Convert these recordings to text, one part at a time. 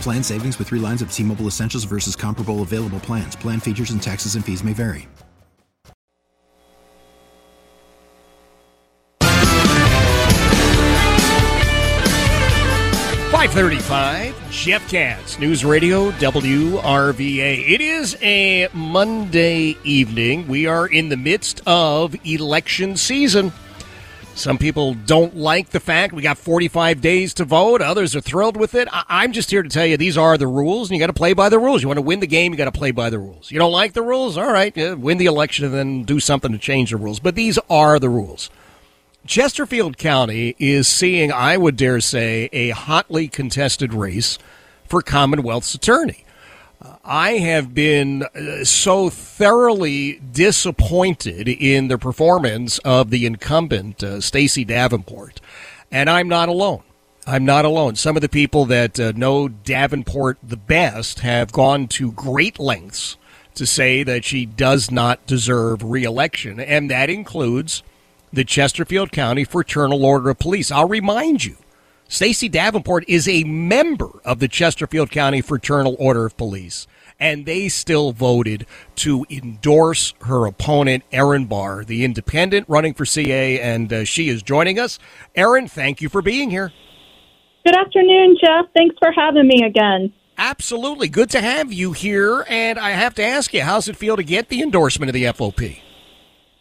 Plan savings with three lines of T Mobile Essentials versus comparable available plans. Plan features and taxes and fees may vary. Five thirty-five. Jeff Katz, News Radio WRVA. It is a Monday evening. We are in the midst of election season. Some people don't like the fact we got 45 days to vote. Others are thrilled with it. I- am just here to tell you these are the rules, and you got to play by the rules. You want to win the game, you got to play by the rules. You don't like the rules? All right, yeah, win the election and then do something to change the rules. But these are the rules. Chesterfield County is seeing, I would dare say, a hotly contested race for Commonwealth's attorney. I have been uh, so thoroughly disappointed in the performance of the incumbent, uh, Stacey Davenport. And I'm not alone. I'm not alone. Some of the people that uh, know Davenport the best have gone to great lengths to say that she does not deserve reelection, and that includes the Chesterfield County Fraternal Order of Police. I'll remind you Stacey Davenport is a member of the Chesterfield County Fraternal Order of Police, and they still voted to endorse her opponent, Erin Barr, the independent running for CA, and uh, she is joining us. Erin, thank you for being here. Good afternoon, Jeff. Thanks for having me again. Absolutely. Good to have you here. And I have to ask you, how's it feel to get the endorsement of the FOP?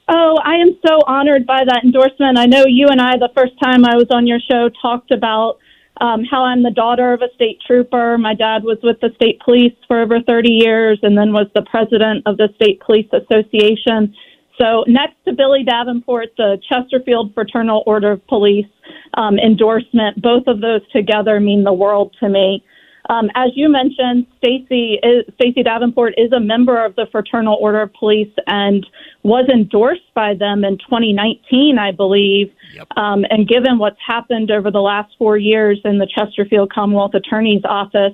Oh, I am so honored by that endorsement. I know you and I, the first time I was on your show, talked about um, how I'm the daughter of a state trooper. My dad was with the state police for over 30 years and then was the president of the State Police Association. So, next to Billy Davenport, the Chesterfield Fraternal Order of Police um, endorsement, both of those together mean the world to me. Um, as you mentioned, Stacy Stacey Davenport is a member of the Fraternal Order of Police and was endorsed by them in 2019, I believe. Yep. Um, and given what's happened over the last four years in the Chesterfield Commonwealth Attorney's Office,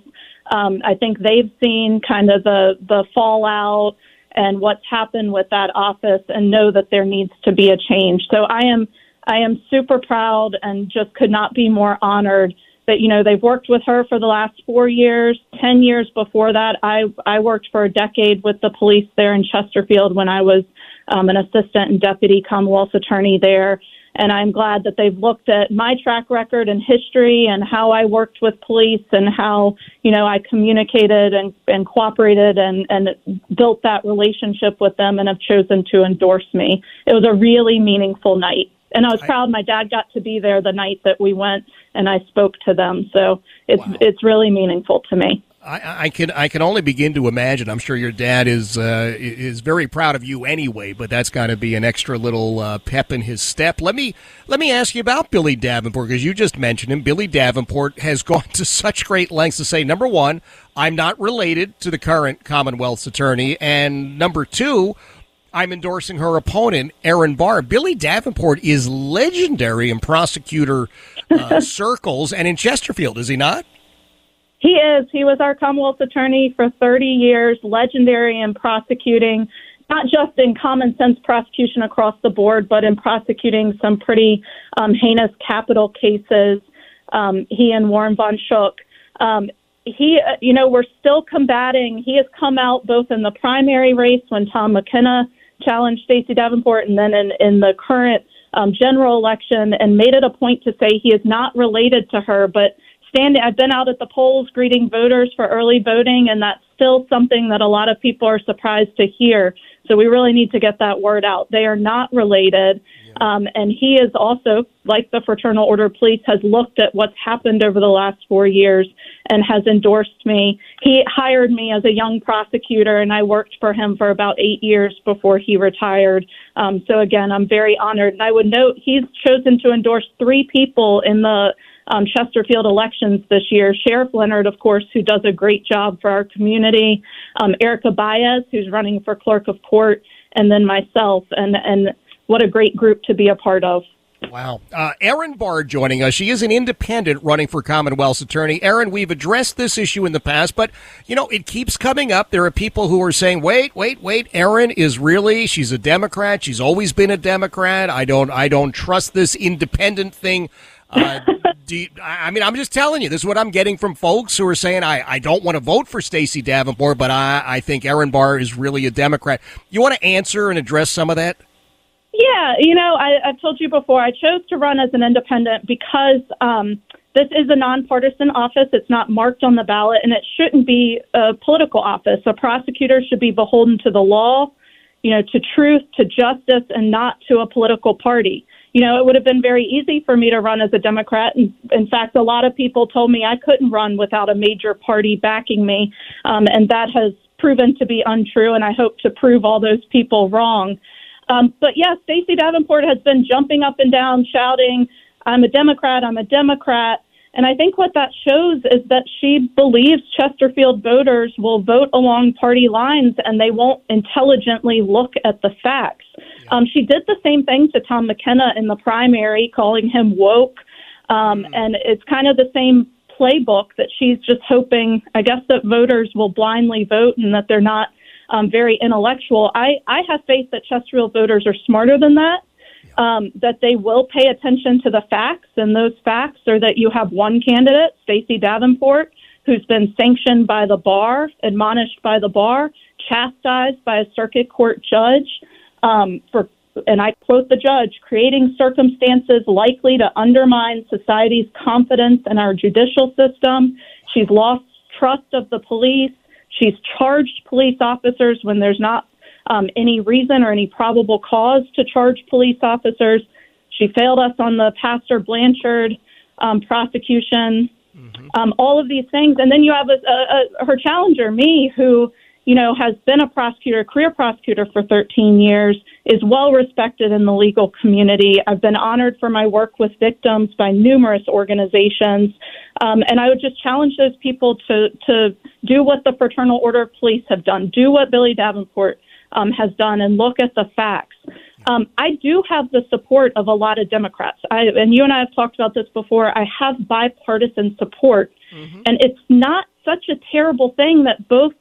um, I think they've seen kind of the the fallout and what's happened with that office, and know that there needs to be a change. So I am I am super proud and just could not be more honored that you know they've worked with her for the last four years. Ten years before that i i worked for a decade with the police there in chesterfield when i was um, an assistant and deputy commonwealth attorney there. And i'm glad that they've looked at my track record and history and how i worked with police and how you know i communicated and, and cooperated and and built that relationship with them and have chosen to endorse me. It was a really meaningful night and I was proud my dad got to be there the night that we went and I spoke to them. So it's wow. it's really meaningful to me. I, I, can I can only begin to imagine. I'm sure your dad is uh, is very proud of you anyway, but that's got to be an extra little uh, pep in his step. Let me let me ask you about Billy Davenport because you just mentioned him. Billy Davenport has gone to such great lengths to say, number one, I'm not related to the current Commonwealth's attorney, and number two, I'm endorsing her opponent, Erin Barr. Billy Davenport is legendary in prosecutor uh, circles and in Chesterfield, is he not? He is. He was our Commonwealth attorney for 30 years, legendary in prosecuting, not just in common sense prosecution across the board, but in prosecuting some pretty um, heinous capital cases. Um, he and Warren Von Schuch. Um, he, uh, you know, we're still combating. He has come out both in the primary race when Tom McKenna challenged Stacey Davenport, and then in, in the current um, general election, and made it a point to say he is not related to her, but standing. I've been out at the polls greeting voters for early voting, and that's still something that a lot of people are surprised to hear. So we really need to get that word out. They are not related. Um, and he is also, like the Fraternal Order Police, has looked at what's happened over the last four years and has endorsed me. He hired me as a young prosecutor, and I worked for him for about eight years before he retired. Um, so again, I'm very honored. And I would note he's chosen to endorse three people in the um, Chesterfield elections this year. Sheriff Leonard, of course, who does a great job for our community. Um, Erica Baez, who's running for clerk of court, and then myself. And and what a great group to be a part of. Wow. Uh, Erin Barr joining us. She is an independent running for Commonwealth's attorney. Erin, we've addressed this issue in the past, but, you know, it keeps coming up. There are people who are saying, wait, wait, wait, Erin is really, she's a Democrat. She's always been a Democrat. I don't, I don't trust this independent thing. Uh, you, I mean, I'm just telling you, this is what I'm getting from folks who are saying, I, I don't want to vote for Stacey Davenport, but I, I think Erin Barr is really a Democrat. You want to answer and address some of that? Yeah, you know, I, I've told you before, I chose to run as an independent because um, this is a nonpartisan office. It's not marked on the ballot, and it shouldn't be a political office. A prosecutor should be beholden to the law, you know, to truth, to justice, and not to a political party. You know, it would have been very easy for me to run as a Democrat. And in fact, a lot of people told me I couldn't run without a major party backing me. Um, and that has proven to be untrue. And I hope to prove all those people wrong. Um, but yes, Stacey Davenport has been jumping up and down, shouting, I'm a Democrat, I'm a Democrat. And I think what that shows is that she believes Chesterfield voters will vote along party lines and they won't intelligently look at the facts. Um, she did the same thing to Tom McKenna in the primary, calling him woke. Um, mm. And it's kind of the same playbook that she's just hoping, I guess, that voters will blindly vote and that they're not um, very intellectual. I, I have faith that Chesterfield voters are smarter than that, um, that they will pay attention to the facts, and those facts are that you have one candidate, Stacey Davenport, who's been sanctioned by the bar, admonished by the bar, chastised by a circuit court judge um, for, and I quote the judge, creating circumstances likely to undermine society's confidence in our judicial system. She's lost trust of the police. She's charged police officers when there's not um, any reason or any probable cause to charge police officers. She failed us on the Pastor Blanchard um, prosecution. Mm-hmm. Um, all of these things, and then you have a, a, a, her challenger, me, who you know has been a prosecutor, career prosecutor for 13 years, is well respected in the legal community. I've been honored for my work with victims by numerous organizations. Um, and I would just challenge those people to, to do what the Fraternal Order of Police have done, do what Billy Davenport um, has done, and look at the facts. Um, I do have the support of a lot of Democrats. I, and you and I have talked about this before. I have bipartisan support. Mm-hmm. And it's not such a terrible thing that both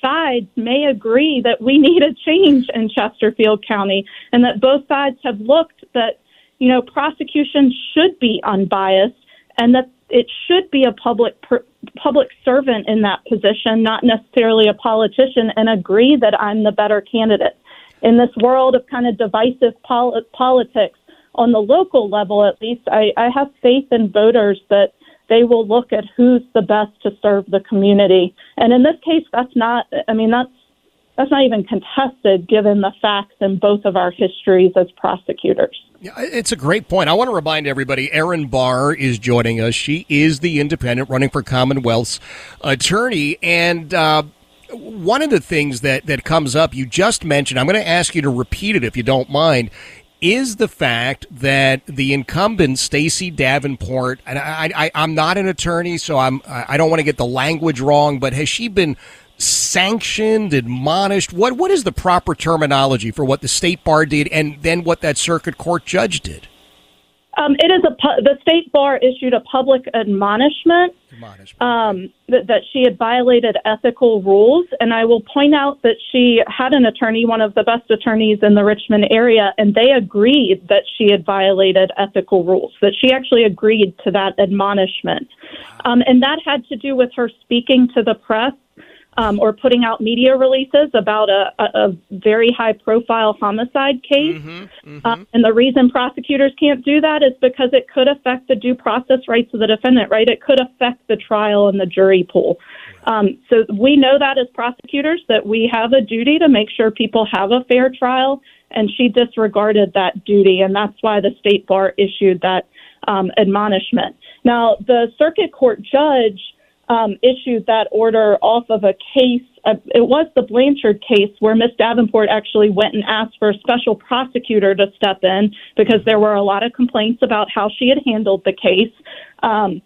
sides may agree that we need a change in Chesterfield County and that both sides have looked that, you know, prosecution should be unbiased and that it should be a public per, public servant in that position, not necessarily a politician, and agree that I'm the better candidate. In this world of kind of divisive pol- politics, on the local level at least, I, I have faith in voters that they will look at who's the best to serve the community. And in this case, that's not, I mean, that's, that's not even contested given the facts in both of our histories as prosecutors. Yeah, it's a great point. I want to remind everybody Erin Barr is joining us. She is the independent running for Commonwealth's attorney. And, uh, one of the things that, that comes up, you just mentioned, I'm going to ask you to repeat it if you don't mind, is the fact that the incumbent Stacey Davenport, and I, I, I'm not an attorney, so I'm I don't want to get the language wrong, but has she been sanctioned, admonished? What what is the proper terminology for what the state bar did, and then what that circuit court judge did? Um, it is a the state bar issued a public admonishment, admonishment. Um, that, that she had violated ethical rules, and I will point out that she had an attorney, one of the best attorneys in the Richmond area, and they agreed that she had violated ethical rules. That she actually agreed to that admonishment, um, and that had to do with her speaking to the press um, or putting out media releases about a, a, a very high profile homicide case. Mm-hmm, mm-hmm. Uh, and the reason prosecutors can't do that is because it could affect the due process rights of the defendant, right? It could affect the trial and the jury pool. Um, so we know that as prosecutors that we have a duty to make sure people have a fair trial, and she disregarded that duty, and that's why the state bar issued that um, admonishment. Now, the circuit court judge um, issued that order off of a case. Uh, it was the Blanchard case where Miss Davenport actually went and asked for a special prosecutor to step in because there were a lot of complaints about how she had handled the case. Um,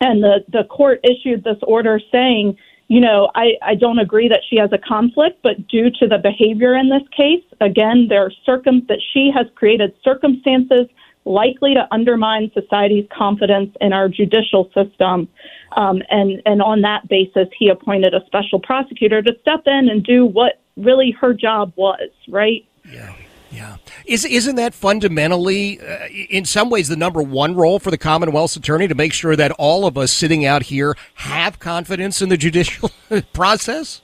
and the, the court issued this order saying, you know, I, I don't agree that she has a conflict, but due to the behavior in this case, again, there are circum that she has created circumstances likely to undermine society's confidence in our judicial system. Um, and, and on that basis, he appointed a special prosecutor to step in and do what really her job was, right? Yeah. Yeah. Is, isn't that fundamentally, uh, in some ways, the number one role for the Commonwealth's attorney to make sure that all of us sitting out here have confidence in the judicial process?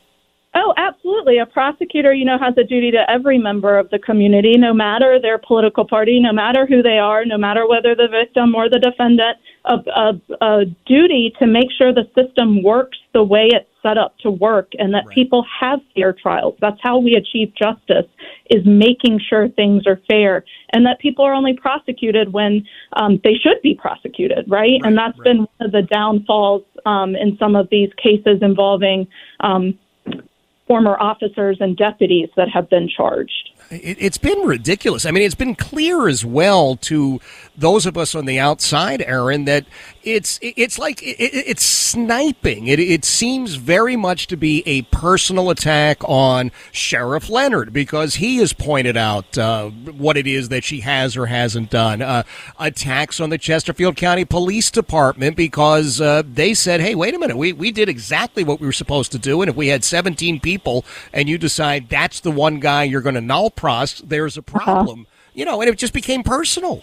Oh, absolutely. A prosecutor, you know, has a duty to every member of the community, no matter their political party, no matter who they are, no matter whether the victim or the defendant, a, a, a duty to make sure the system works the way it's set up to work and that right. people have fair trials. That's how we achieve justice is making sure things are fair and that people are only prosecuted when um, they should be prosecuted, right? right and that's right. been one of the downfalls um, in some of these cases involving um, former officers and deputies that have been charged. It, has been ridiculous. I mean, it's been clear as well to those of us on the outside, Erin, that it's it's like it, it's sniping. It, it seems very much to be a personal attack on Sheriff Leonard because he has pointed out uh, what it is that she has or hasn't done. Uh, attacks on the Chesterfield County Police Department because uh, they said, "Hey, wait a minute, we we did exactly what we were supposed to do, and if we had 17 people and you decide that's the one guy you're going to nolle pros, there's a uh-huh. problem." Uh-huh. You know, and it just became personal.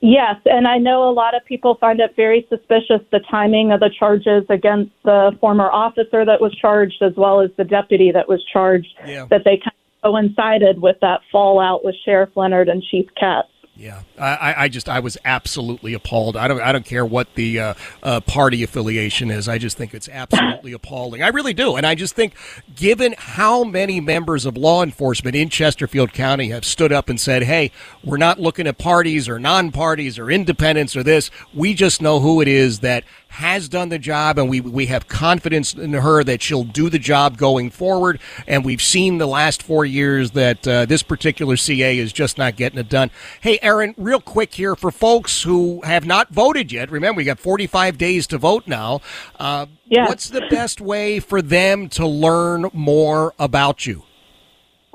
Yes, and I know a lot of people find it very suspicious the timing of the charges against the former officer that was charged as well as the deputy that was charged, yeah. that they kind of coincided with that fallout with Sheriff Leonard and Chief Katz. Yeah, I, I just I was absolutely appalled. I don't I don't care what the uh, uh, party affiliation is. I just think it's absolutely appalling. I really do, and I just think, given how many members of law enforcement in Chesterfield County have stood up and said, "Hey, we're not looking at parties or non-parties or independents or this. We just know who it is that has done the job, and we we have confidence in her that she'll do the job going forward. And we've seen the last four years that uh, this particular CA is just not getting it done. Hey, Erin, real quick here for folks who have not voted yet. Remember, we got 45 days to vote now. Uh, yeah. What's the best way for them to learn more about you?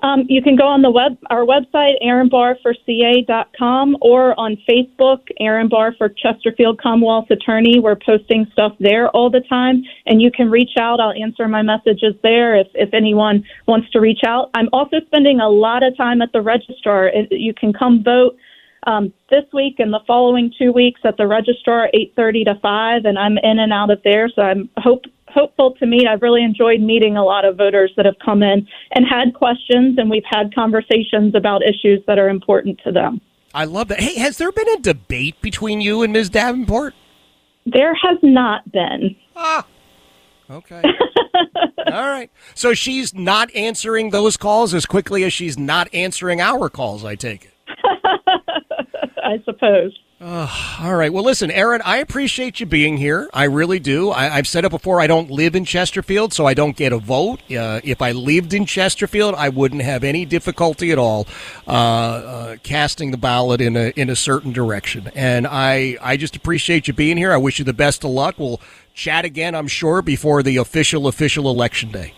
Um, you can go on the web our website, erinbarrforca.com, or on Facebook, Erin Barr for Chesterfield Commonwealth Attorney. We're posting stuff there all the time, and you can reach out. I'll answer my messages there if, if anyone wants to reach out. I'm also spending a lot of time at the registrar. You can come vote um, this week and the following two weeks at the registrar, 8:30 to 5, and I'm in and out of there. So I'm hope hopeful to meet. I've really enjoyed meeting a lot of voters that have come in and had questions, and we've had conversations about issues that are important to them. I love that. Hey, has there been a debate between you and Ms. Davenport? There has not been. Ah. Okay. All right. So she's not answering those calls as quickly as she's not answering our calls, I take it. I suppose. Uh, all right. Well, listen, Erin, I appreciate you being here. I really do. I, have said it before. I don't live in Chesterfield, so I don't get a vote. Uh, if I lived in Chesterfield, I wouldn't have any difficulty at all uh, uh, casting the ballot in a in a certain direction. And I I just appreciate you being here. I wish you the best of luck. We'll chat again, I'm sure, before the official official election day.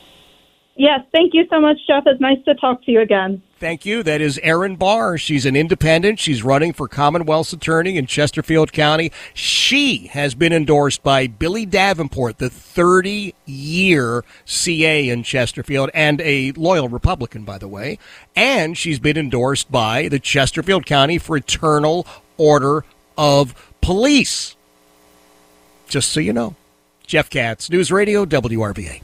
Yes, thank you so much, Jeff. It's nice to talk to you again. Thank you. That is Erin Barr. She's an independent. She's running for Commonwealth's attorney in Chesterfield County. She has been endorsed by Billy Davenport, the 30 year CA in Chesterfield, and a loyal Republican, by the way. And she's been endorsed by the Chesterfield County Fraternal Order of Police. Just so you know. Jeff Katz, News Radio, WRVA.